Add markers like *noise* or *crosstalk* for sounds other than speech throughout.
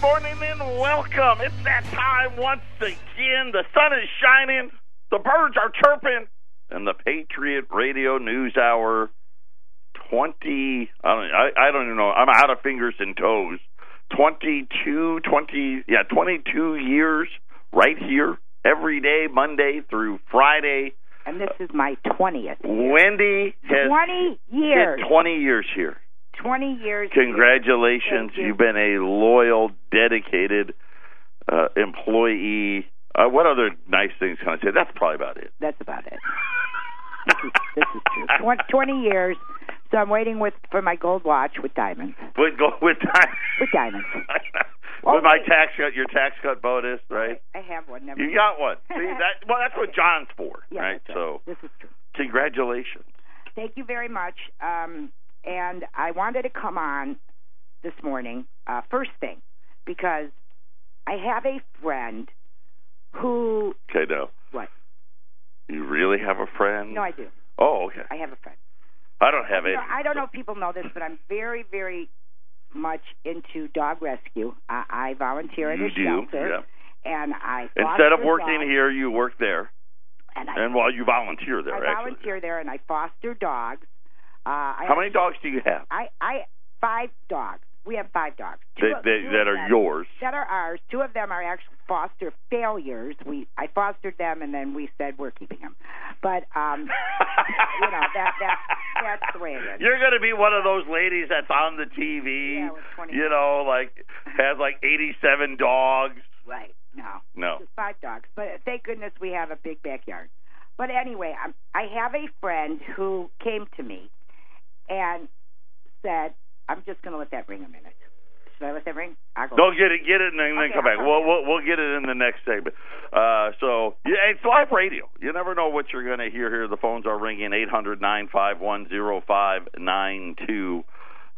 good morning and welcome. It's that time once again. The sun is shining, the birds are chirping, and the Patriot Radio News Hour 20, I don't, I, I don't even know, I'm out of fingers and toes. 22, 20, yeah, 22 years right here every day, Monday through Friday. And this is my 20th. Wendy has 20 years. 20 years here. 20 years. Congratulations. You. You've been a loyal, dedicated uh, employee. Uh, what other nice things can I say? That's probably about it. That's about it. This is, this is true. 20 years. So I'm waiting with for my gold watch with diamonds. With go with time. With diamonds. with *laughs* my wait. tax cut, your tax cut bonus, right? I have one. Never You got one. *laughs* See that? Well, that's what John's for, Yeah, right? So, This is true. congratulations. Thank you very much. Um, and I wanted to come on this morning, uh, first thing, because I have a friend who. Okay, now What? you really have a friend? No, I do. Oh, okay. I have a friend. I don't have You know, I don't know if people know this, but I'm very, very much into dog rescue. I, I volunteer at You a do, shelter, yeah. and I Instead of working dogs, here, you work there, and I, and while you volunteer there, I actually. volunteer there, and I foster dogs. Uh, I How many dogs do you have? I, I five dogs. We have five dogs. Two That, that, two that are yours. That are ours. Two of them are actually foster failures. We I fostered them, and then we said we're keeping them. But um, you know that that that's the way it is. You're going to be one of those ladies that's on the TV, Yeah, you know, like has like 87 dogs. Right. No. No. Just five dogs. But thank goodness we have a big backyard. But anyway, I'm, I have a friend who came to me and said, "I'm just going to let that ring a minute." Should I let that ring? I'll go. Don't get it, get it, and then, Okay, come back. We'll, we'll we'll get it in the next segment. Uh, so yeah, it's live radio. You never know what you're going to hear here. The phones are ringing eight hundred nine five one zero five nine two.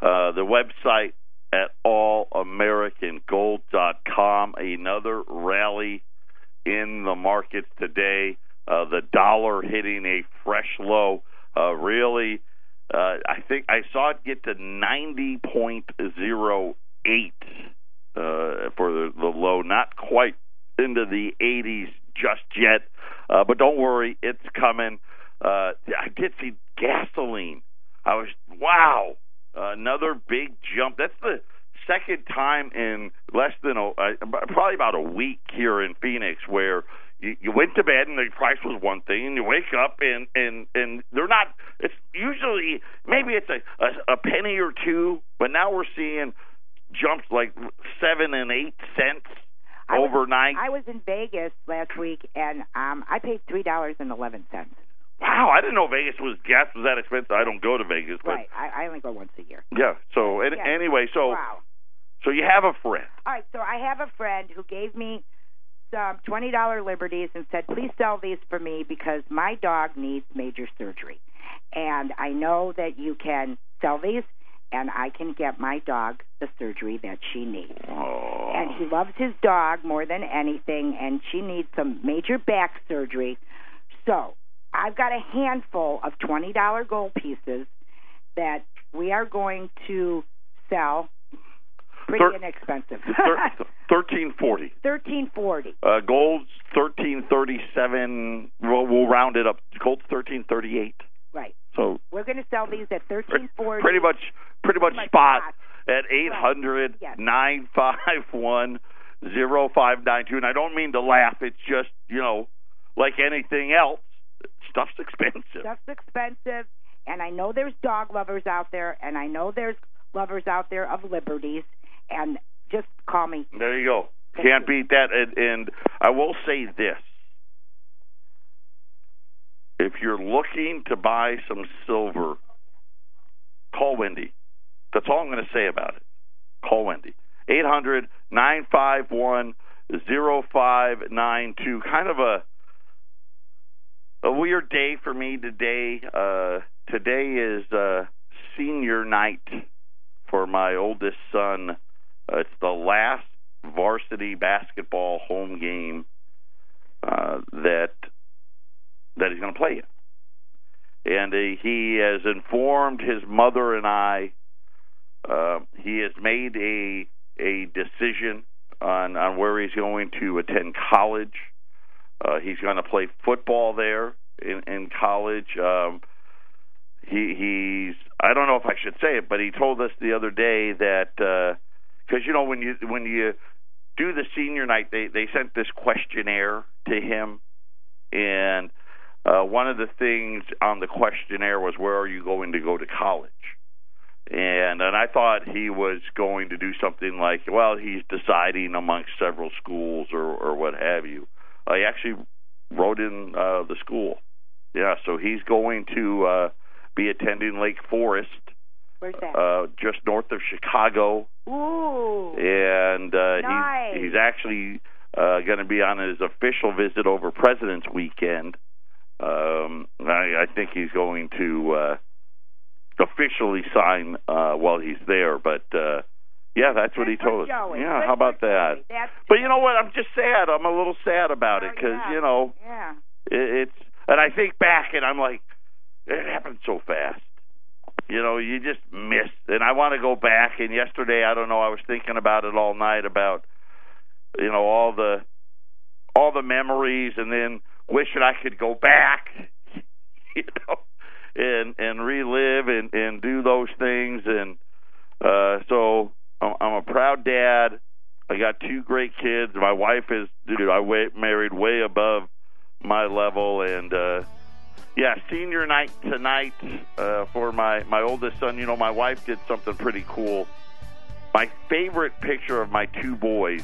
Uh, the website at allamericangold.com. Another rally in the markets today. Uh, the dollar hitting a fresh low. Uh, really, uh, I think I saw it get to ninety point zero eight uh, for the, the low. Not quite into the 80s just yet, uh, but don't worry, it's coming. Uh, I did see gasoline. I was wow, another big jump. That's the second time in less than a uh, probably about a week here in Phoenix where you, you went to bed and the price was one thing, and you wake up and and and they're not. It's usually maybe it's a a, a penny or two, but now we're seeing jumps like seven and eight cents I was- overnight. I was in Vegas last week and um I paid three dollars and eleven cents. wow, I didn't know Vegas was gas was that expensive. I don't go to Vegas, but Right. I, I only go once a year. yeah. So Yeah. anyway, so wow. so you have a friend. All right, so I have a friend who gave me some twenty dollar liberties and said, "Please sell these for me because my dog needs major surgery, and I know that you can sell these, and I can get my dog the surgery that she needs." Oh. And he loves his dog more than anything, and she needs some major back surgery. So I've got a handful of twenty dollar gold pieces that we are going to sell. Pretty Thir- inexpensive. *laughs* Thirteen forty. Thirteen forty. Uh, gold's thirteen thirty seven. We'll, we'll round it up. Gold's thirteen thirty eight. Right. So We're going to sell these at thirteen forty. pretty much pretty much much spot spot. at eight hundred nine five one zero five nine two. And I don't mean to laugh. It's just you know like anything else, stuff's expensive. Stuff's expensive, and I know there's dog lovers out there, and I know there's lovers out there of liberties, and just call me. There you go. Thank Can't beat that. And, and I will say this: if you're looking to buy some silver, call Wendy. That's all I'm going to say about it. Call Wendy. Eight hundred nine five one zero five nine two. Kind of a a weird day for me today. Uh, today is uh, senior night for my oldest son. Uh, it's the last varsity basketball home game uh, that that he's going to play in, and uh, he has informed his mother and I. Uh, he has made a a decision on on where he's going to attend college. Uh, he's going to play football there in, in college. Um, he he's I don't know if I should say it, but he told us the other day that because you know when you when you do the senior night, they they sent this questionnaire to him, and uh, one of the things on the questionnaire was where are you going to go to college, and and I thought he was going to do something like well he's deciding amongst several schools or or what have you. Uh, he actually wrote in uh, the school, yeah. So he's going to uh, be attending Lake Forest. Where's that? Uh, just north of Chicago. Ooh. And uh, nice. he's he's actually uh, going to be on his official visit over President's Weekend. Um, I, I think he's going to uh, officially sign uh, while he's there, but. Uh, yeah, that's what he told us. Joey. Yeah, Good how about that? But you know what? I'm just sad. I'm a little sad about it Oh, because yeah. you know yeah. it, it's and I think back and I'm like, it happened so fast. You know, you just miss. And I want to go back. And yesterday, I don't know. I was thinking about it all night about, you know, all the all the memories, and then wishing I could go back. *laughs* You know, and and relive and and do those things. And uh, so I'm, I'm a proud dad. I got two great kids. My wife is, dude, I married way above my level, and uh, yeah, senior night tonight uh, for my my oldest son. You know, my wife did something pretty cool. My favorite picture of my two boys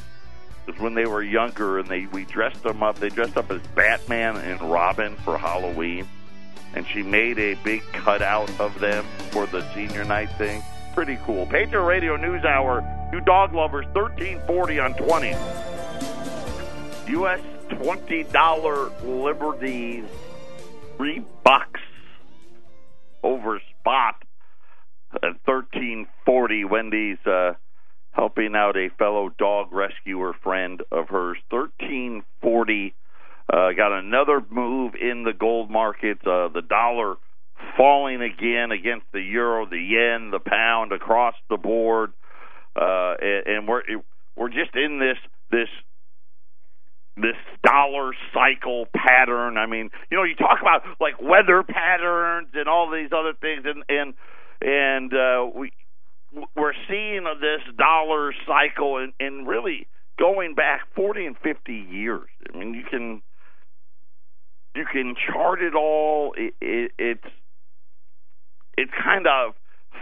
was when they were younger, and they we dressed them up. They dressed up as Batman and Robin for Halloween, and she made a big cutout of them for the senior night thing. Pretty cool. Patriot Radio News Hour. You dog lovers, thirteen forty on twenty. U.S. twenty dollar liberties, three bucks over spot at thirteen forty. Wendy's uh, helping out a fellow dog rescuer friend of hers. Thirteen forty. Uh, got another move in the gold markets. Uh, the dollar falling again against the euro, the yen, the pound across the board, uh, and, and we're we're just in this this this dollar cycle pattern. I mean, you know, you talk about like weather patterns and all these other things, and and and uh, we we're seeing this dollar cycle and, and really going back 40 and 50 years. I mean, you can you can chart it all. It, it, it's it's kind of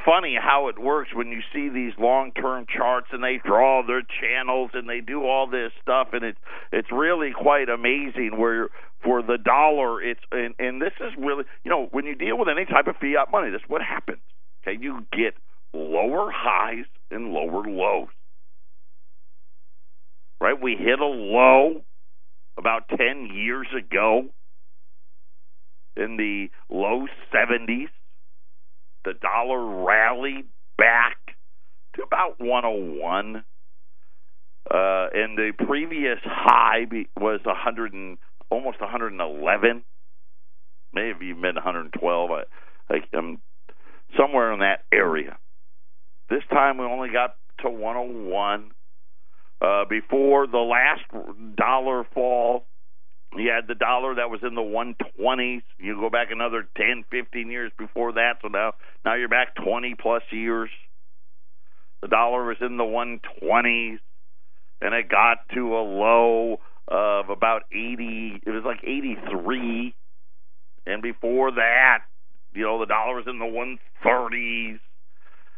funny how it works when you see these long-term charts and they draw their channels and they do all this stuff and it's it's really quite amazing where for the dollar it's and and this is really you know when you deal with any type of fiat money this is what happens okay? You get lower highs and lower lows right? We hit a low about 10 years ago in the low 70s the dollar rallied back to about 101 uh and the previous high was 100 and almost 111 may have even been 112 I, I I'm somewhere in that area. This time we only got to 101 uh before the last dollar fall you had the dollar that was in the 120s. You go back another 10, 15 years before that. So now, now you're back 20 plus years. The dollar was in the 120s, and it got to a low of about 80. It was like 83. And before that, you know, the dollar was in the 130s,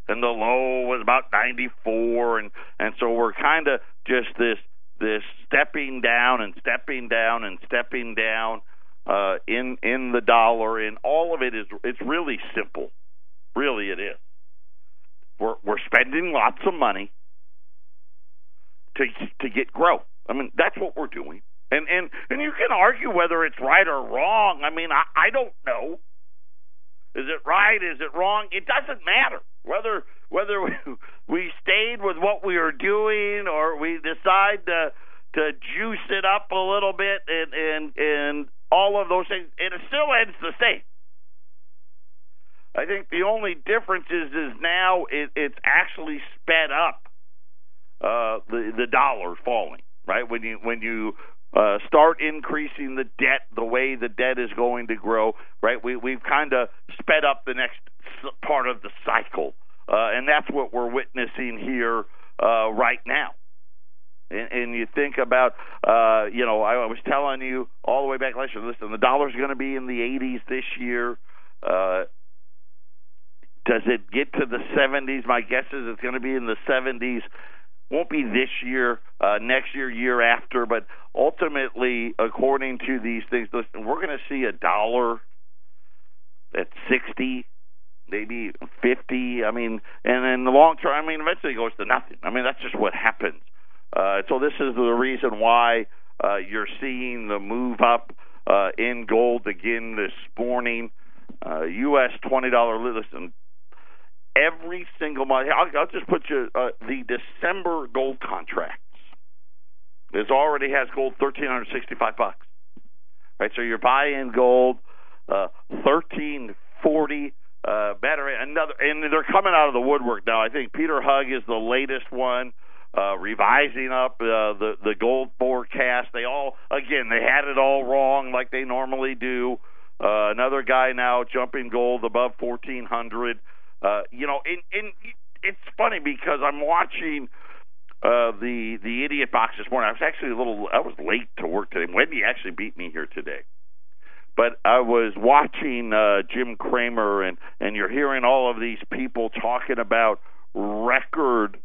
and the low was about 94. And and so we're kind of just this this stepping down and stepping down and stepping down uh, in in the dollar, and all of it is it's really simple. Really, it is. We're we're spending lots of money to to get growth. I mean, that's what we're doing. And and and you can argue whether it's right or wrong. I mean, I I don't know. Is it right? Is it wrong? It doesn't matter whether whether we, *laughs* we stayed with what we were doing or we decide to to juice it up a little bit and and and all of those things. It still ends the same. I think the only difference is is now it, it's actually sped up uh, the the dollar falling, right? When you when you uh, start increasing the debt the way the debt is going to grow, right? We we've kind of sped up the next part of the cycle, uh, and that's what we're witnessing here uh, right now. And, and you think about, uh, you know, I was telling you all the way back last year. Listen, the dollar's going to be in the 80s this year. Uh, does it get to the 70s? My guess is it's going to be in the 70s. Won't be this year, uh, next year, year after, but ultimately, according to these things, listen, we're going to see a dollar at 60, maybe 50. I mean, and in the long term, I mean, eventually it goes to nothing. I mean, that's just what happens. Uh, so this is the reason why uh, you're seeing the move up uh, in gold again this morning. Uh, U.S. twenty dollar listen. Every single month, I'll, I'll just put you uh, the December gold contracts. It already has gold thirteen hundred sixty five bucks. Right, so you're buying gold uh, thirteen forty. Uh, better another, and they're coming out of the woodwork now. I think Peter Hug is the latest one uh, revising up uh, the the gold forecast. They all again they had it all wrong like they normally do. Uh, another guy now jumping gold above fourteen hundred. Uh, you know, and, and it's funny because I'm watching uh, the the idiot box this morning. I was actually a little I was late to work today. Wendy actually beat me here today. But I was watching uh, Jim Cramer, and and you're hearing all of these people talking about record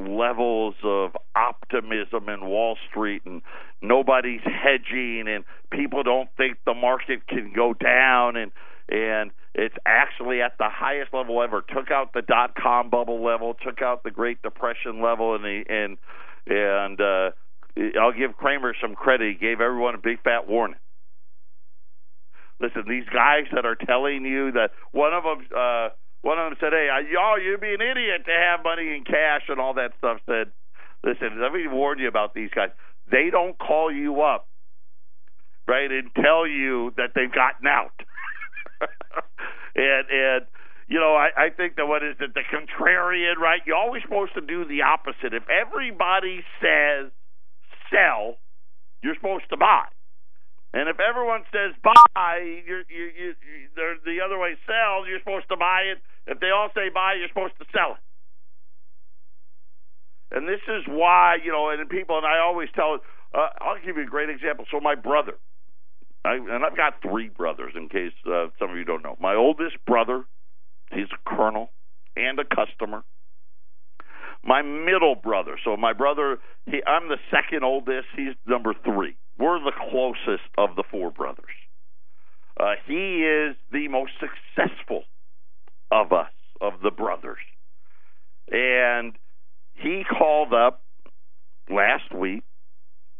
levels of optimism in Wall Street and nobody's hedging and people don't think the market can go down and and it's actually at the highest level ever. Took out the dot com bubble level took out the great depression level and the and and uh I'll give Cramer some credit. He gave everyone a big fat warning listen these guys that are telling you that one of them uh one of them said, "Hey, y'all, you'd be an idiot to have money in cash and all that stuff." Said, "Listen, let me warn you about these guys. They don't call you up, right, and tell you that they've gotten out." *laughs* and and you know, I, I think that what is it, the contrarian, right? You're always supposed to do the opposite. If everybody says sell, you're supposed to buy. And if everyone says buy, you're, you're, you're the other way sell, you're supposed to buy it. If they all say buy, you're supposed to sell it. And this is why you know, and people, and I always tell. Uh, I'll give you a great example. So my brother, I, and I've got three brothers. In case uh, some of you don't know, my oldest brother, he's a colonel and a customer. My middle brother, so my brother, he, I'm the second oldest. He's number three. We're the closest of the four brothers. Uh, he is the most successful of us, of the brothers. And he called up last week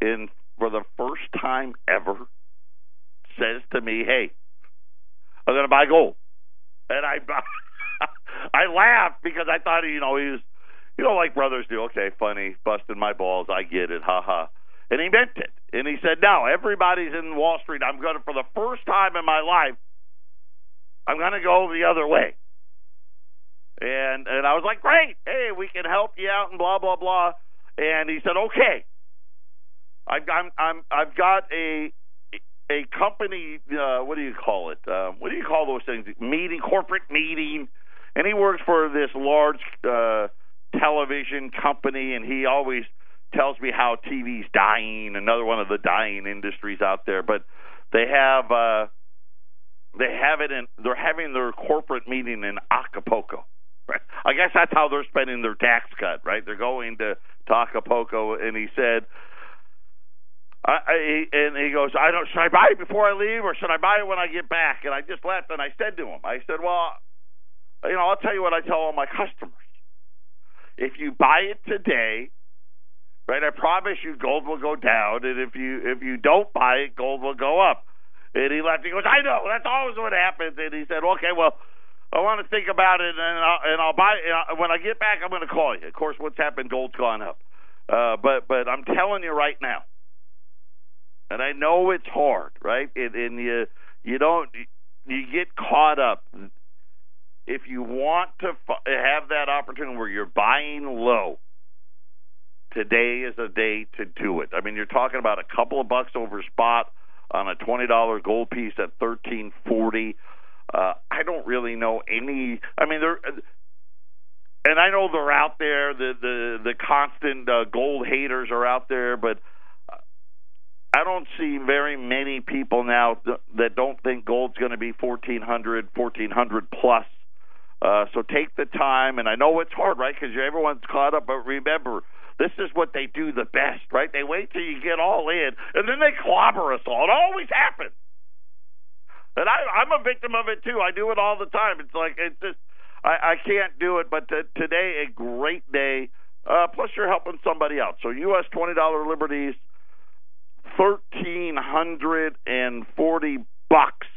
and for the first time ever says to me, Hey, I'm gonna buy gold. And I *laughs* I laughed because I thought you know he was you know like brothers do, okay, funny, busting my balls, I get it, ha ha. And he meant it. And he said, No, everybody's in Wall Street. I'm going to, for the first time in my life, I'm going to go the other way. And and I was like, Great, hey, we can help you out and blah blah blah. And he said, Okay. I've I'm, I'm I've got a a company uh what do you call it? Um, what do you call those things? Meeting, corporate meeting. And he works for this large uh television company and he always tells me how TV's dying, another one of the dying industries out there. But they have uh, they have it in. They're having their corporate meeting in Acapulco. Right? *laughs* I guess that's how they're spending their tax cut. Right? They're going to, to Acapulco, and he said. I, I, and he goes, I don't. Should I buy it before I leave, or should I buy it when I get back? And I just left, and I said to him, I said, well, you know, I'll tell you what I tell all my customers. If you buy it today, right? I promise you, gold will go down, and if you if you don't buy it, gold will go up. And he left. He goes, I know that's always what happens. And he said, okay, well, I want to think about it, and I'll, and I'll buy. And when I get back, I'm going to call you. Of course, what's happened? Gold's gone up. Uh, but but I'm telling you right now, and I know it's hard, right? And, and you you don't you get caught up. If you want to f- have that opportunity where you're buying low, today is a day to do it. I mean, you're talking about a couple of bucks over spot on a twenty dollar gold piece at thirteen forty. Uh, I don't really know any. I mean, there, and I know they're out there. The the the constant uh, gold haters are out there, but I don't see very many people now th- that don't think gold's going to be fourteen hundred, fourteen hundred plus. Uh, so take the time, and I know it's hard, right? Because everyone's caught up. But remember, this is what they do the best, right? They wait till you get all in, and then they clobber us all. It always happens. And I, I'm a victim of it too. I do it all the time. It's like it's just I, I can't do it. But t- today, a great day. Uh, plus, you're helping somebody out. So, U.S. twenty dollar liberties, thirteen hundred and forty bucks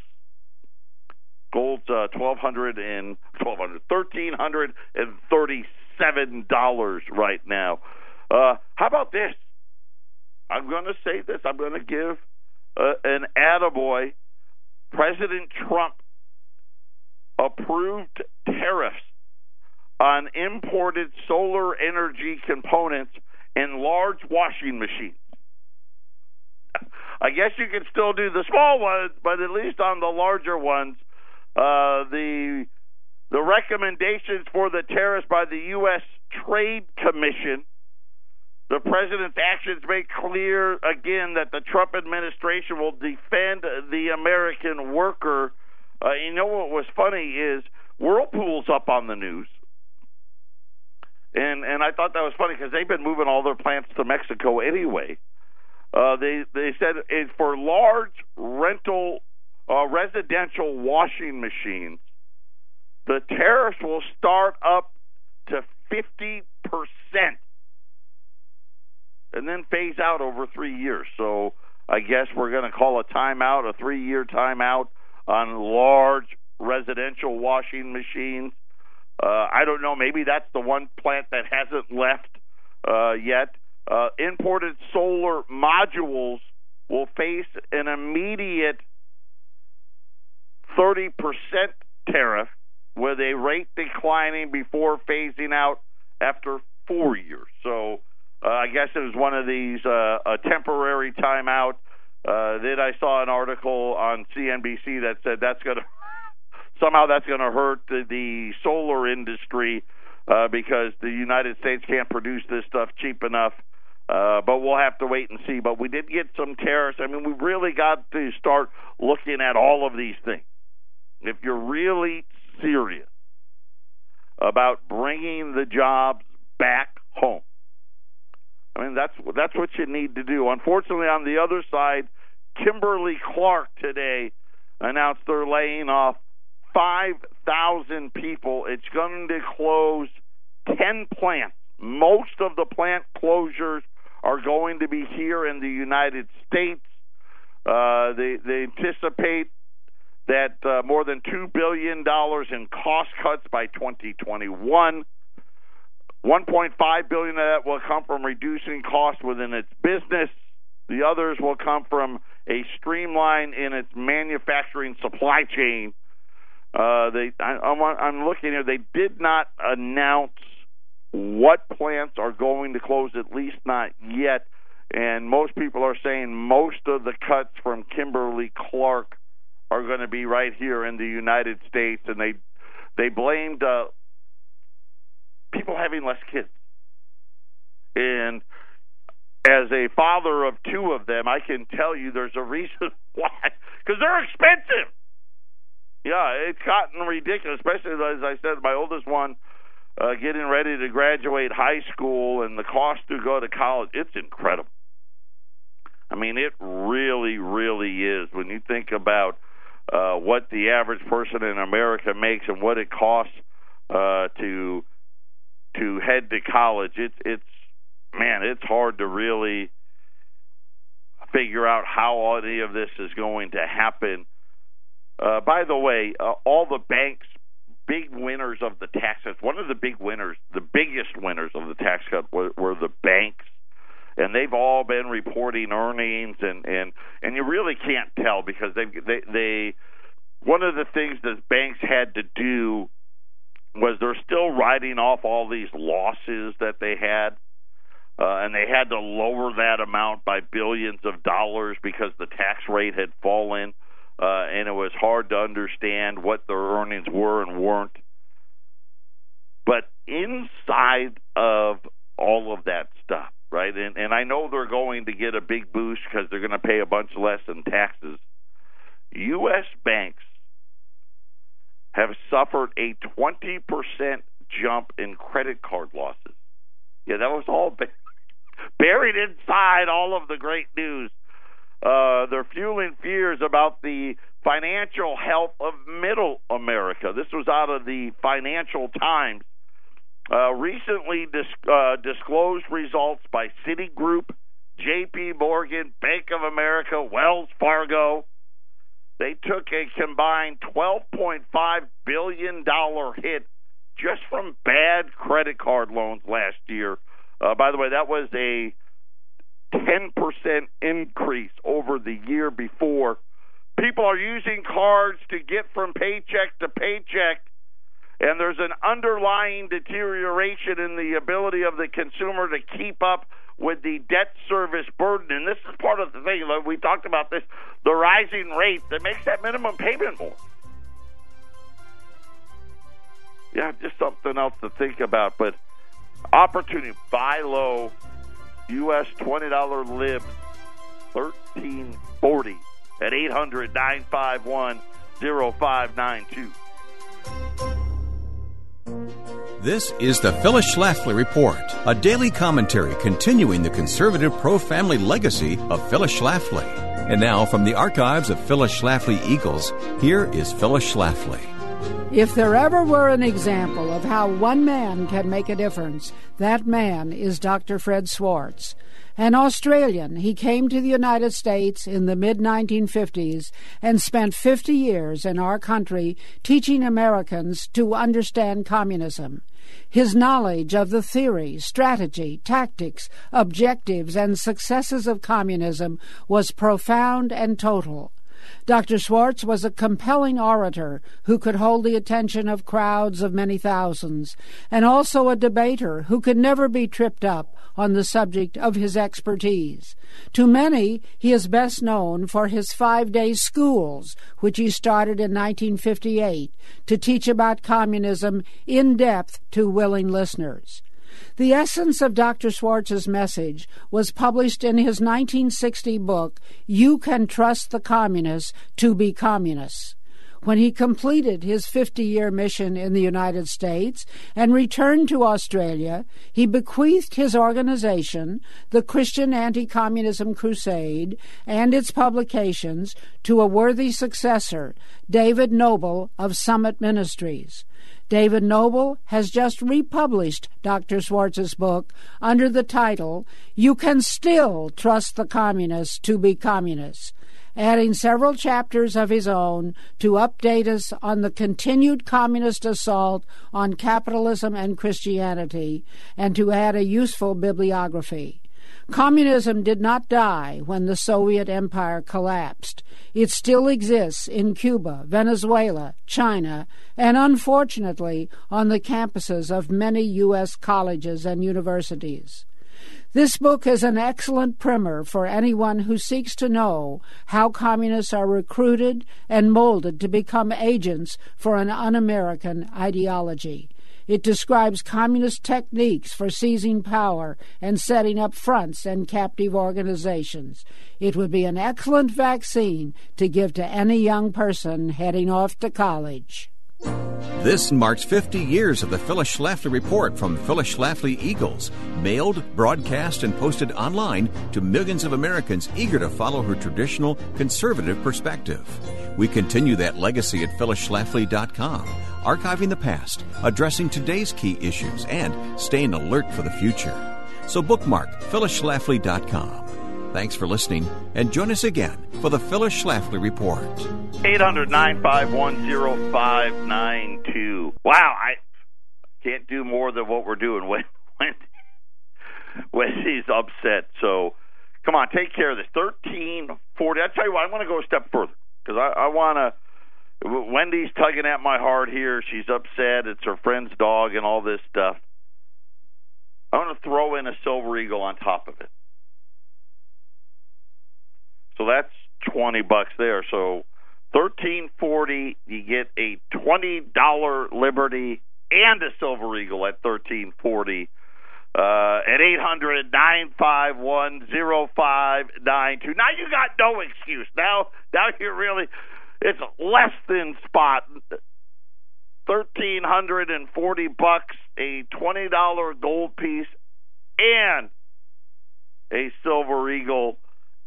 Gold's uh, twelve hundred and twelve hundred thirteen hundred and thirty seven dollars right now. Uh, how about this? I'm going to say this. I'm going to give uh, an attaboy. President Trump approved tariffs on imported solar energy components in large washing machines. I guess you can still do the small ones, but at least on the larger ones, uh, the the recommendations for the tariffs by the U.S. Trade Commission. The president's actions make clear again that the Trump administration will defend the American worker. Uh, you know what was funny is Whirlpool's up on the news, and and I thought that was funny because they've been moving all their plants to Mexico anyway. Uh, they they said it's for large rental uh, residential washing machines, the tariffs will start up to 50% and then phase out over three years. So I guess we're going to call a timeout, a three year timeout on large residential washing machines. Uh, I don't know. Maybe that's the one plant that hasn't left uh, yet. Uh, imported solar modules will face an immediate 30% tariff with a rate declining before phasing out after four years. So uh, I guess it was one of these uh, a temporary timeout. Uh, then I saw an article on CNBC that said that's going *laughs* to somehow that's going to hurt the, the solar industry uh, because the United States can't produce this stuff cheap enough. Uh, but we'll have to wait and see. But we did get some tariffs. I mean, we really got to start looking at all of these things if you're really serious about bringing the jobs back home, I mean that's that's what you need to do. Unfortunately, on the other side, Kimberly Clark today announced they're laying off 5,000 people. It's going to close 10 plants. Most of the plant closures are going to be here in the United States. Uh, they they anticipate that uh, more than $2 billion in cost cuts by 2021. 1.5 billion of that will come from reducing costs within its business. The others will come from a streamline in its manufacturing supply chain. Uh, they, I, I'm looking here. They did not announce what plants are going to close, at least not yet. And most people are saying most of the cuts from Kimberly Clark are going to be right here in the United States, and they they blamed uh, people having less kids. And as a father of two of them, I can tell you there's a reason *laughs* why, because they're expensive. Yeah, it's gotten ridiculous, especially as I said, my oldest one uh, getting ready to graduate high school and the cost to go to college. It's incredible. I mean, it really, really is. When you think about uh, what the average person in America makes and what it costs uh, to to head to college. It's it's man, it's hard to really figure out how any of this is going to happen. Uh, by the way, uh, all the banks, big winners of the tax cut. One of the big winners, the biggest winners of the tax cut, were, were the banks and they've all been reporting earnings and and and you really can't tell because they they they one of the things that banks had to do was they're still writing off all these losses that they had uh, and they had to lower that amount by billions of dollars because the tax rate had fallen, uh, and it was hard to understand what their earnings were and weren't. But inside of all of that stuff, right? And and I know they're going to get a big boost because they're going to pay a bunch less in taxes. U.S. banks have suffered a 20% jump in credit card losses. Yeah, that was all buried inside all of the great news. Uh, they're fueling fears about the financial health of middle America. This was out of the Financial Times. Uh, recently dis- uh, disclosed results by Citigroup, J.P. Morgan, Bank of America, Wells Fargo. They took a combined $12.5 billion hit just from bad credit card loans last year. Uh, by the way, that was a 10% increase over the year before. People are using cards to get from paycheck to paycheck, and there's an underlying deterioration in the ability of the consumer to keep up with the debt service burden. And this is part of the thing. We talked about this the rising rate that makes that minimum payment more. Yeah, just something else to think about. But opportunity, buy low, U.S. $20 lib, 1340 at 800 951 0592. This is the Phyllis Schlafly Report, a daily commentary continuing the conservative pro family legacy of Phyllis Schlafly. And now, from the archives of Phyllis Schlafly Eagles, here is Phyllis Schlafly. If there ever were an example of how one man can make a difference, that man is Dr. Fred Schwarz. An Australian, he came to the United States in the mid 1950s and spent 50 years in our country teaching Americans to understand communism. His knowledge of the theory, strategy, tactics, objectives, and successes of communism was profound and total. Dr. Schwarz was a compelling orator who could hold the attention of crowds of many thousands, and also a debater who could never be tripped up on the subject of his expertise. To many, he is best known for his five day schools, which he started in 1958 to teach about communism in depth to willing listeners. The essence of Dr. Schwarz's message was published in his 1960 book, You Can Trust the Communists to Be Communists. When he completed his 50 year mission in the United States and returned to Australia, he bequeathed his organization, the Christian Anti Communism Crusade, and its publications to a worthy successor, David Noebel of Summit Ministries. David Noebel has just republished Dr. Schwarz's book under the title You Can Still Trust the Communists to Be Communists, adding several chapters of his own to update us on the continued communist assault on capitalism and Christianity, and to add a useful bibliography. Communism did not die when the Soviet Empire collapsed. It still exists in Cuba, Venezuela, China, and unfortunately on the campuses of many U.S. colleges and universities. This book is an excellent primer for anyone who seeks to know how communists are recruited and molded to become agents for an un American ideology. It describes communist techniques for seizing power and setting up fronts and captive organizations. It would be an excellent vaccine to give to any young person heading off to college. This marks 50 years of the Phyllis Schlafly Report from Phyllis Schlafly Eagles, mailed, broadcast, and posted online to millions of Americans eager to follow her traditional conservative perspective. We continue that legacy at phyllisschlafly.com archiving the past, addressing today's key issues, and staying alert for the future. So bookmark phyllisschlafly.com. Thanks for listening, and join us again for the Phyllis Schlafly Report. 800 951 0592. Wow, I can't do more than what we're doing *laughs* when, when, upset. So come on, take care of this. 1340. I tell you what, I'm going to go a step further because I, I want to Wendy's tugging at my heart here. She's upset. It's her friend's dog and all this stuff. I want to throw in a silver eagle on top of it. So that's 20 bucks there. So 1340 you get a $20 Liberty and a silver eagle at 1340 uh, at 800 951 0592. Now you got no excuse. Now, now you're really, it's less than spot. 1340 bucks, a $20 gold piece, and a silver eagle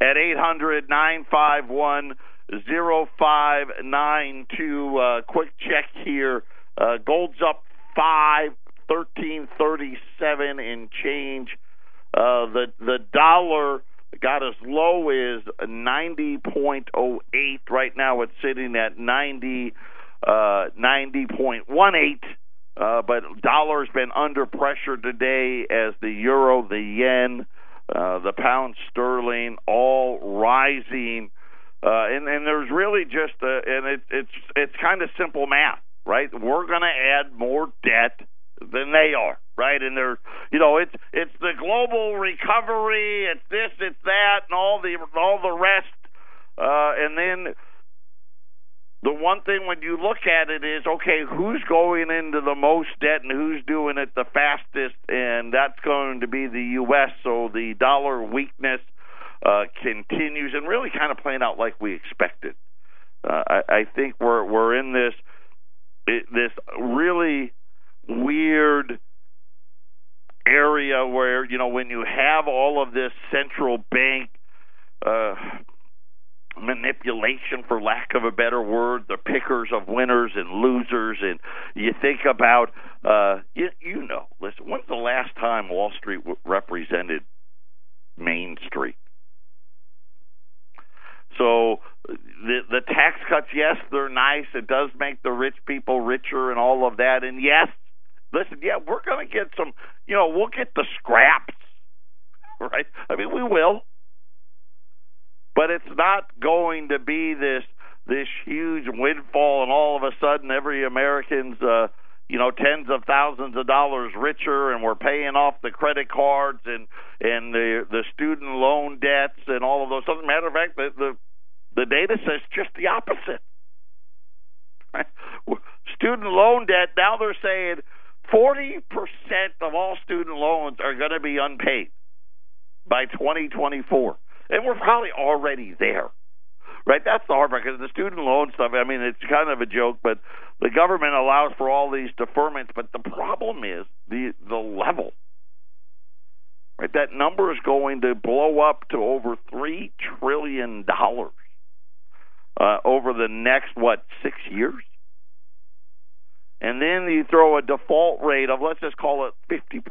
at 800 951 0592. Uh, quick check here. Uh, gold's up 5 thirteen thirty seven and change. Uh, the the dollar got as low as ninety point oh eight. Right now, it's sitting at ninety uh, ninety point one eight. Uh, but dollar's been under pressure today as the euro, the yen, uh, the pound sterling, all rising. Uh, and, and there's really just a, and it, it's it's kind of simple math, right? We're going to add more debt than they are, right? And they're, you know, it's it's the global recovery, it's this, it's that, and all the all the rest. Uh, and then the one thing when you look at it is, okay, who's going into the most debt and who's doing it the fastest, and that's going to be the U.S. So the dollar weakness uh, continues and really kind of playing out like we expected. Uh, I, I think we're we're in this it, this really weird area where you know when you have all of this central bank uh, manipulation, for lack of a better word, the pickers of winners and losers, and you think about uh, you, you know, listen, when's the last time Wall Street w- represented Main Street? So the the tax cuts, yes, they're nice. It does make the rich people richer and all of that. And yes, listen, yeah, we're going to get some, you know, we'll get the scraps, *laughs* right? I mean, we will, but it's not going to be this this huge windfall, and all of a sudden, every American's, uh, you know, tens of thousands of dollars richer, and we're paying off the credit cards and and the the student loan debts and all of those. A matter of fact, the the, the data says just the opposite. *laughs* Student loan debt now they're saying 40% of all student loans are going to be unpaid by 2024. And we're probably already there. Right? That's the hard part because the student loan stuff, I mean, it's kind of a joke, but the government allows for all these deferments, but the problem is the the level. Right? That number is going to blow up to over 3 trillion dollars uh, over the next what, 6 years? and then you throw a default rate of let's just call it 50%,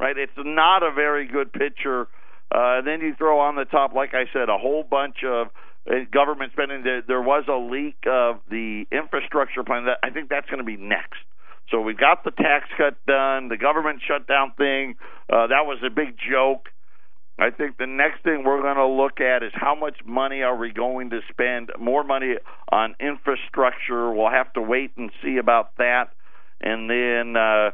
right? It's not a very good picture. Uh, then you throw on the top, like I said, a whole bunch of uh, government spending. There was a leak of the infrastructure plan. That I think that's going to be next. So we got the tax cut done, the government shutdown thing. Uh, that was a big joke. I think the next thing we're going to look at is how much money are we going to spend more money on infrastructure. We'll have to wait and see about that. And then uh,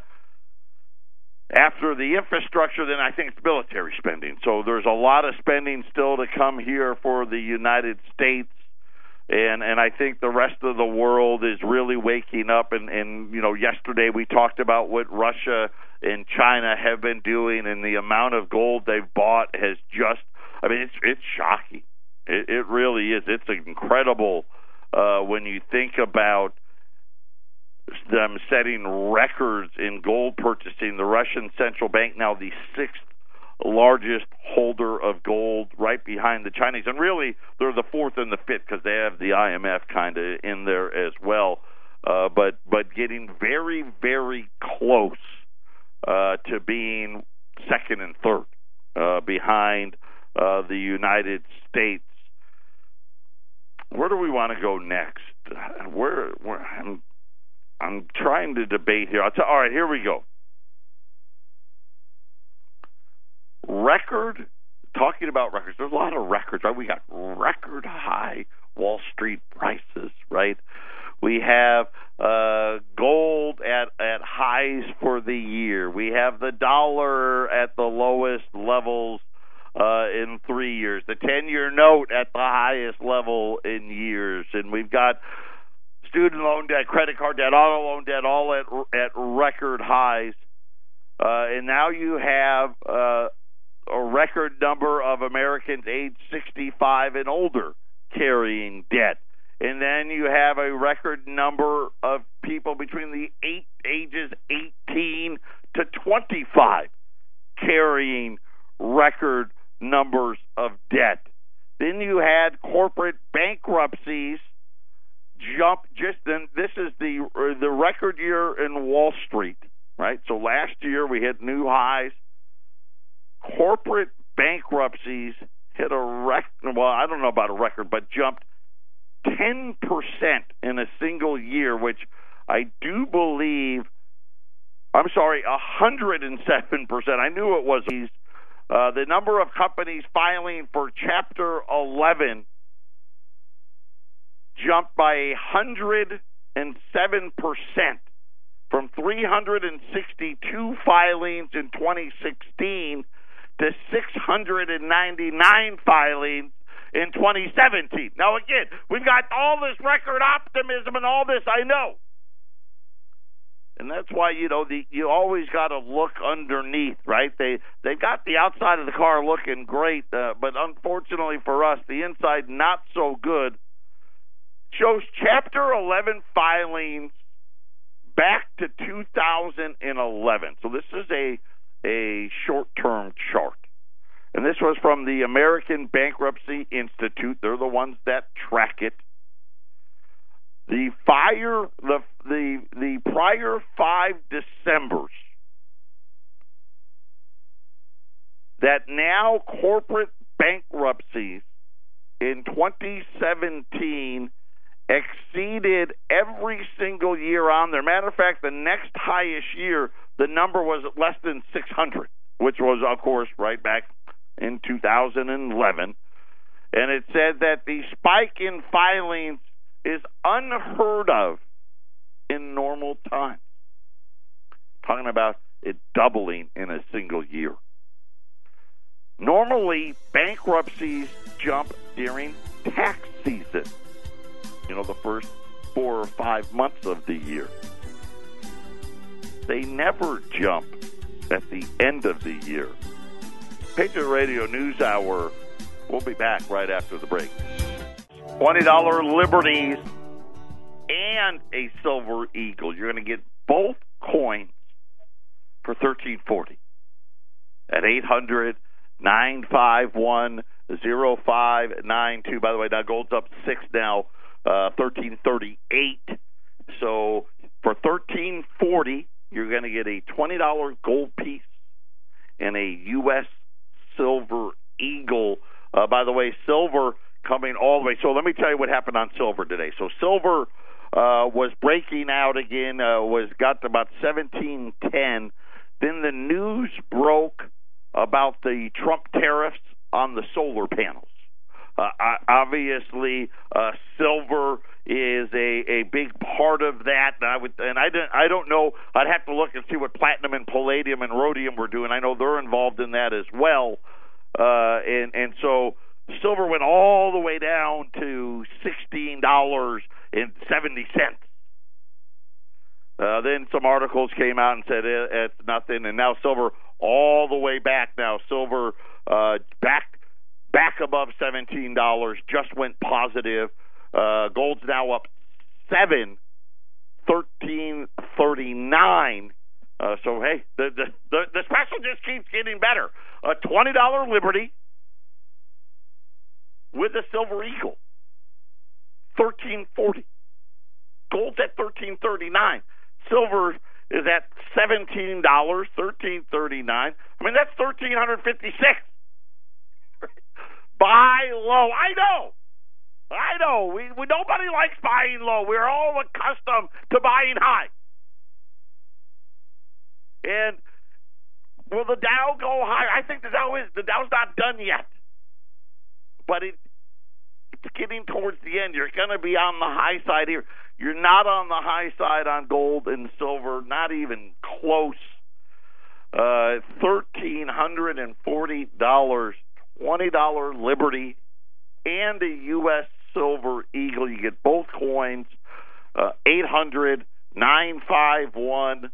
after the infrastructure, then I think it's military spending. So there's a lot of spending still to come here for the United States and and I think the rest of the world is really waking up. And and you know, yesterday we talked about what Russia and China have been doing, and the amount of gold they've bought has just. I mean, it's it's shocking. It, it really is. It's incredible uh, when you think about them setting records in gold purchasing. The Russian central bank now the sixth largest holder of gold right behind the Chinese. And really, they're the fourth and the fifth because they have the IMF kind of in there as well. Uh, but but getting very very close uh, to being second and third uh, behind uh, the United States. Where do we want to go next? Where, where I'm I'm trying to debate here. I'll tell, all right, here we go. record talking about records there's a lot of records right we got record high wall street prices right We have uh, gold at at highs for the year. We have the dollar at the lowest levels uh, in three years. The ten-year note at the highest level in years, and we've got student loan debt, credit card debt, auto loan debt, all at at record highs. Uh, and now you have uh, a record number of Americans aged 65 and older carrying debt. And then you have a record number of people between the eight ages 18 to 25 carrying record numbers of debt. Then you had corporate bankruptcies jump just then this is the the record year in Wall Street, right? So last year we hit new highs. Corporate bankruptcies hit a record. Well, I don't know about a record, but jumped 10% in a single year, which I do believe, I'm sorry, 107%. I knew it was. Uh, the number of companies filing for Chapter 11 jumped by 107% from 362 filings in 2016 to 699 filings in 2017. Now, again, we've got all this record optimism and all this, I know. And that's why you know the you always got to look underneath, right? They they got the outside of the car looking great, uh, but unfortunately for us, the inside not so good. Shows Chapter 11 filings back to 2011. So this is a a short term chart. And this was from the American Bankruptcy Institute. They're the ones that track it. The fire the the the prior five Decembers that now corporate bankruptcies in 2017 exceeded every single year on there. Matter of fact, the next highest year, the number was less than 600, which was, of course, right back in 2011. And it said that the spike in filings is unheard of in normal times. Talking about it doubling in a single year. Normally, bankruptcies jump during tax season, you know, the first four or five months of the year. They never jump at the end of the year. Patriot Radio News Hour. We'll be back right after the break. $20 Liberties and a Silver Eagle. You're going to get both coins for 1340 at 800 951 0592. By the way, now gold's up six now, uh, 1338. So for 1340, you're going to get a $20 gold piece and a U.S. Silver Eagle. Uh, by the way, silver coming all the way. So let me tell you what happened on silver today. So silver uh, was breaking out again. Uh, was got to about seventeen ten. Then the news broke about the Trump tariffs on the solar panels. Uh, obviously, uh, silver is a, a big part of that. And I would, and I don't, I don't know. I'd have to look and see what platinum and palladium and rhodium were doing. I know they're involved in that as well. Uh, and and so silver went all the way down to sixteen dollars and seventy cents. Uh, then some articles came out and said it, it's nothing, and now silver all the way back. Now silver uh, back back above seventeen dollars, just went positive. Uh, gold's now up seven, thirteen thirty nine. Uh, so hey, the, the the the special just keeps getting better. A twenty dollar Liberty with a Silver Eagle, thirteen forty. Gold's at thirteen thirty nine. Silver is at seventeen dollars, thirteen thirty nine. I mean that's thirteen hundred fifty six. Buy low. I know. I know. We, we nobody likes buying low. We're all accustomed to buying high. And will the Dow go higher? I think the Dow is the Dow's not done yet, but it it's getting towards the end. You're going to be on the high side here. You're not on the high side on gold and silver, not even close. Uh, thirteen hundred and forty dollars, twenty dollar Liberty, and a U.S. Silver Eagle. You get both coins. Uh, eight hundred nine five one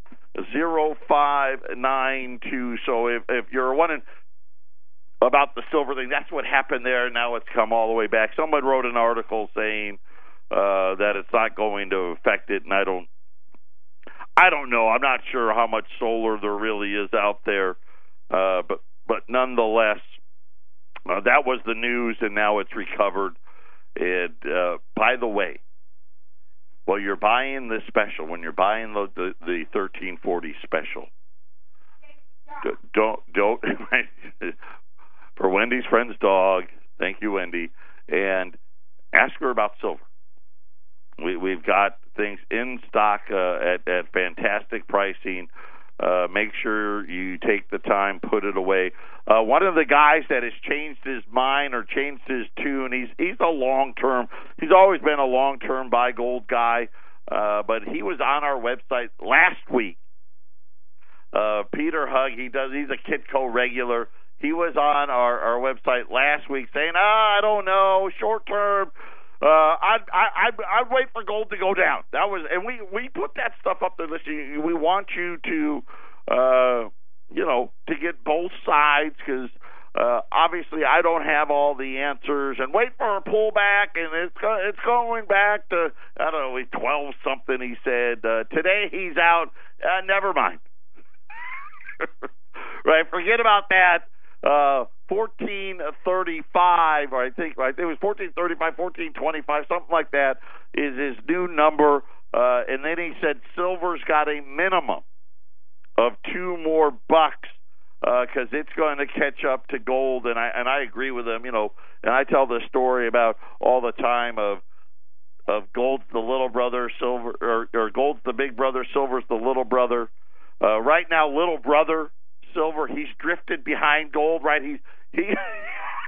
zero five nine two. So if if you're wondering about the silver thing, that's what happened there. Now it's come all the way back. Someone wrote an article saying uh, that it's not going to affect it, and I don't I don't know. I'm not sure how much solar there really is out there, uh, but but nonetheless, uh, that was the news, and now it's recovered. And uh, by the way, well, you're buying this special when you're buying the the, the 1340 special. Don't don't *laughs* for Wendy's friend's dog. Thank you, Wendy, and ask her about silver. We, we've got things in stock uh, at, at fantastic pricing. Uh, make sure you take the time, put it away. Uh, one of the guys that has changed his mind or changed his tune, he's he's a long term. He's always been a long term buy gold guy, uh, but he was on our website last week. Uh, Peter Hug, he does. He's a Kitco regular. He was on our our website last week saying, "Ah, I don't know, short term." Uh, I'd, I, I'd, I'd wait for gold to go down. That was, and we we put that stuff up there. Listen, we want you to, uh, you know, to get both sides because uh, obviously I don't have all the answers. And wait for a pullback, and it's it's going back to I don't know, twelve something. He said uh, today he's out. Uh, never mind. *laughs* right, forget about that. Uh, 1435, or I think I think it was 1435, 1425, something like that, is his new number. Uh, and then he said silver's got a minimum of two more bucks because uh, it's going to catch up to gold. And I and I agree with him. You know, and I tell the story about all the time of of gold's the little brother, silver or, or gold's the big brother, silver's the little brother. Uh, right now, little brother silver. He's drifted behind gold, right? He's he. *laughs*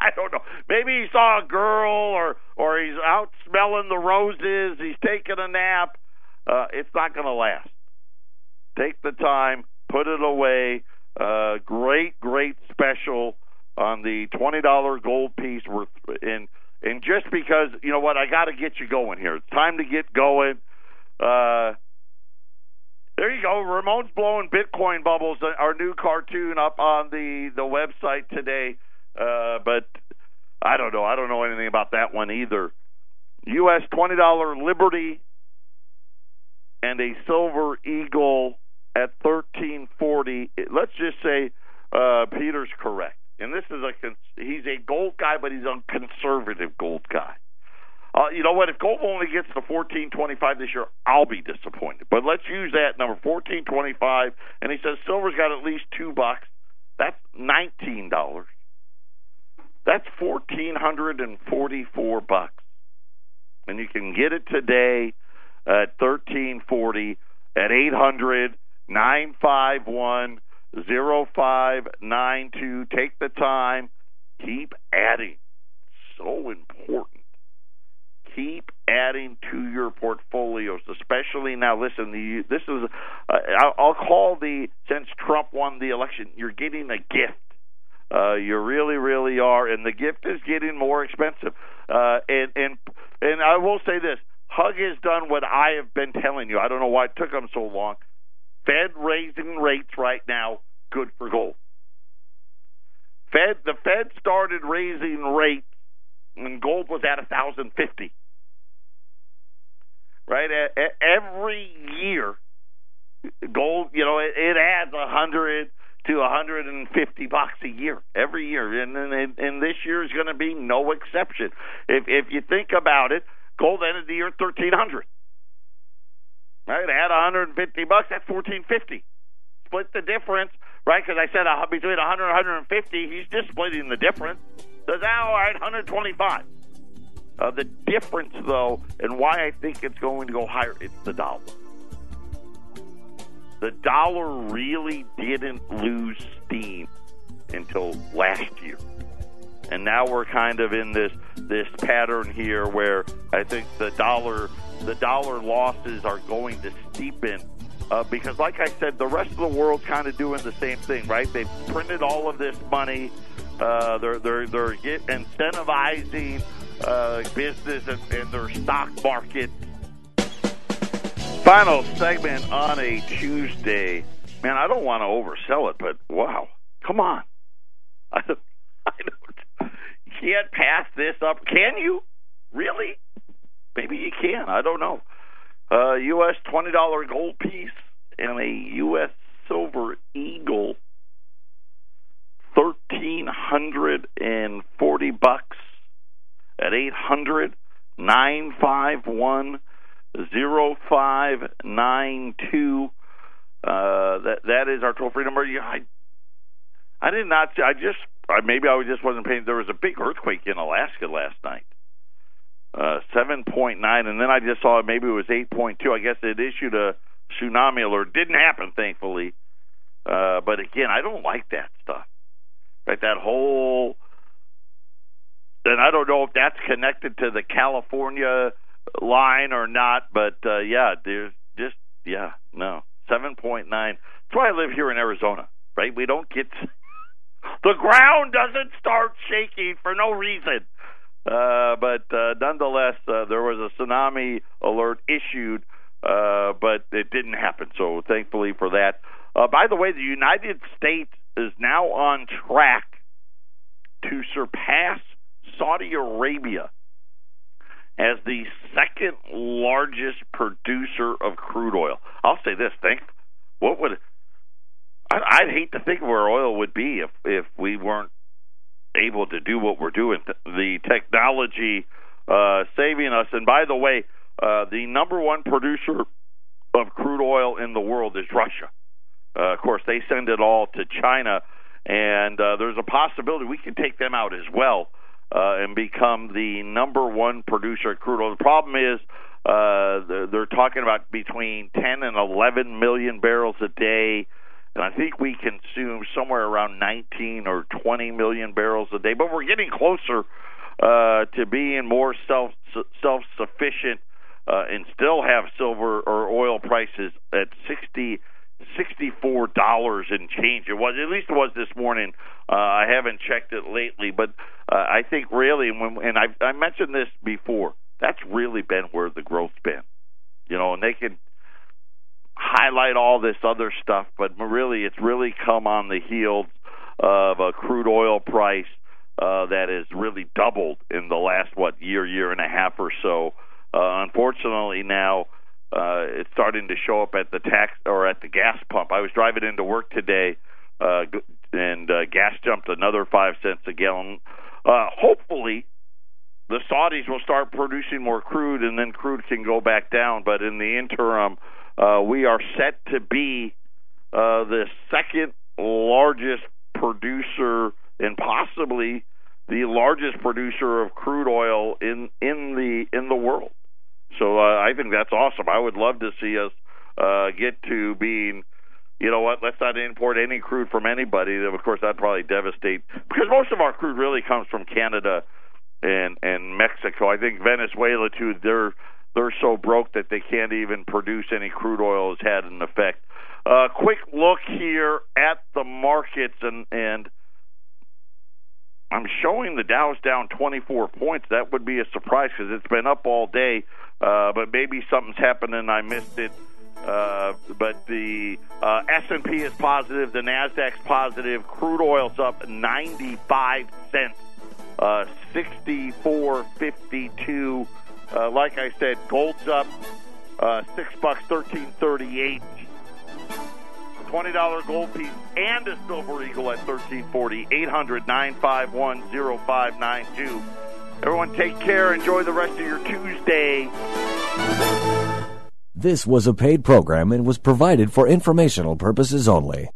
I don't know. Maybe he saw a girl, or or he's out smelling the roses. He's taking a nap. Uh, it's not going to last. Take the time, put it away. Uh, great, great special on the twenty dollar gold piece. Worth and and just because you know what, I got to get you going here. It's time to get going. Uh, there you go. Ramon's blowing Bitcoin bubbles. Uh, our new cartoon up on the the website today. Uh, but I don't know. I don't know anything about that one either. U.S. twenty dollar Liberty and a Silver Eagle at thirteen forty. Let's just say uh, Peter's correct, and this is a he's a gold guy, but he's a conservative gold guy. Uh, you know what? If gold only gets to fourteen twenty five this year, I'll be disappointed. But let's use that number fourteen twenty five. And he says silver's got at least two bucks. That's nineteen dollars. That's fourteen hundred and forty four bucks, and you can get it today at thirteen forty at eight hundred nine five one zero five nine two. Take the time. Keep adding. So important keep adding to your portfolios, especially now. Listen, the, this is uh, I'll call the since Trump won the election, you're getting a gift. Uh, you really, really are, and the gift is getting more expensive. Uh, and and and I will say this: Hug has done what I have been telling you. I don't know why it took them so long. Fed raising rates right now, good for gold. Fed the Fed started raising rates when gold was at a thousand fifty right? Every year, gold, you know, it, it adds a hundred to a hundred and fifty bucks a year every year, and and, and this year is going to be no exception. If if you think about it, gold ended the year thirteen hundred. Right, add 150 bucks. That's 1450. Split the difference, right? Because I said uh, between 100 and 150, he's just splitting the difference. So now, at 125. Uh, the difference, though, and why I think it's going to go higher, it's the dollar. The dollar really didn't lose steam until last year. And now we're kind of in this this pattern here where I think the dollar the dollar losses are going to steepen. Uh, because, like I said, the rest of the world's kind of doing the same thing, right? They've printed all of this money. Uh, they're they're they're incentivizing uh, business and, and their stock market. Final segment on a Tuesday. Man, I don't want to oversell it, but wow, come on! I, *laughs* I don't. Can't pass this up, can you? Really? Maybe you can. I don't know. Uh, U.S. twenty dollar gold piece and a U.S. silver eagle, thirteen hundred and forty bucks at eight hundred nine five one zero five nine two. Uh, that that is our toll free number. Yeah, I I did not. I just I, maybe I just wasn't paying. There was a big earthquake in Alaska last night. Uh, 7.9, and then I just saw maybe it was 8.2. I guess it issued a tsunami alert. Didn't happen, thankfully. Uh, but again, I don't like that stuff. Like that whole, and I don't know if that's connected to the California line or not, but uh, yeah, there's just yeah, no, 7.9. That's why I live here in Arizona, right? We don't get the ground doesn't start shaking for no reason. Uh, but uh, nonetheless, uh, there was a tsunami alert issued, uh, but it didn't happen. So thankfully for that. Uh, by the way, the United States is now on track to surpass Saudi Arabia as the second largest producer of crude oil. I'll say this: think what would I'd hate to think where oil would be if if we weren't able to do what we're doing. The technology uh, saving us. And by the way, uh, the number one producer of crude oil in the world is Russia. Uh, of course, they send it all to China, and uh, there's a possibility we can take them out as well uh, and become the number one producer of crude oil. The problem is uh, they're talking about between 10 and 11 million barrels a day and I think we consume somewhere around 19 or 20 million barrels a day. But we're getting closer uh, to being more self self sufficient uh, and still have silver or oil prices at 60 sixty-four dollars and change. It was at least it was this morning. Uh, I haven't checked it lately, but uh, I think really, when, and I, I mentioned this before, that's really been where the growth's been. You know, and they can highlight all this other stuff, but really, it's really come on the heels of a crude oil price uh, that has really doubled in the last what year, year and a half or so. Uh, unfortunately, now uh, it's starting to show up at the tax or at the gas pump. I was driving into work today, uh, and uh, gas jumped another five cents a gallon. Uh, hopefully, the Saudis will start producing more crude, and then crude can go back down. But in the interim, uh, we are set to be uh, the second largest producer and possibly the largest producer of crude oil in in the in the world. So uh, I think that's awesome. I would love to see us uh, get to being, you know what? Let's not import any crude from anybody. Of course, that'd probably devastate because most of our crude really comes from Canada and and Mexico. I think Venezuela too. They're they're so broke that they can't even produce any crude oil has had an effect. Uh, quick look here at the markets and and I'm showing the Dow's down 24 points. That would be a surprise because it's been up all day, uh, but maybe something's happened and I missed it. Uh, but the uh, S&P is positive, the Nasdaq's positive. Crude oil's up 95 cents, uh, 64.52. Uh, like I said, gold's up uh, six bucks, thirteen thirty-eight. Twenty dollar gold piece and a silver eagle at thirteen forty. Eight hundred nine five one zero five nine two. Everyone, take care. Enjoy the rest of your Tuesday. This was a paid program and was provided for informational purposes only.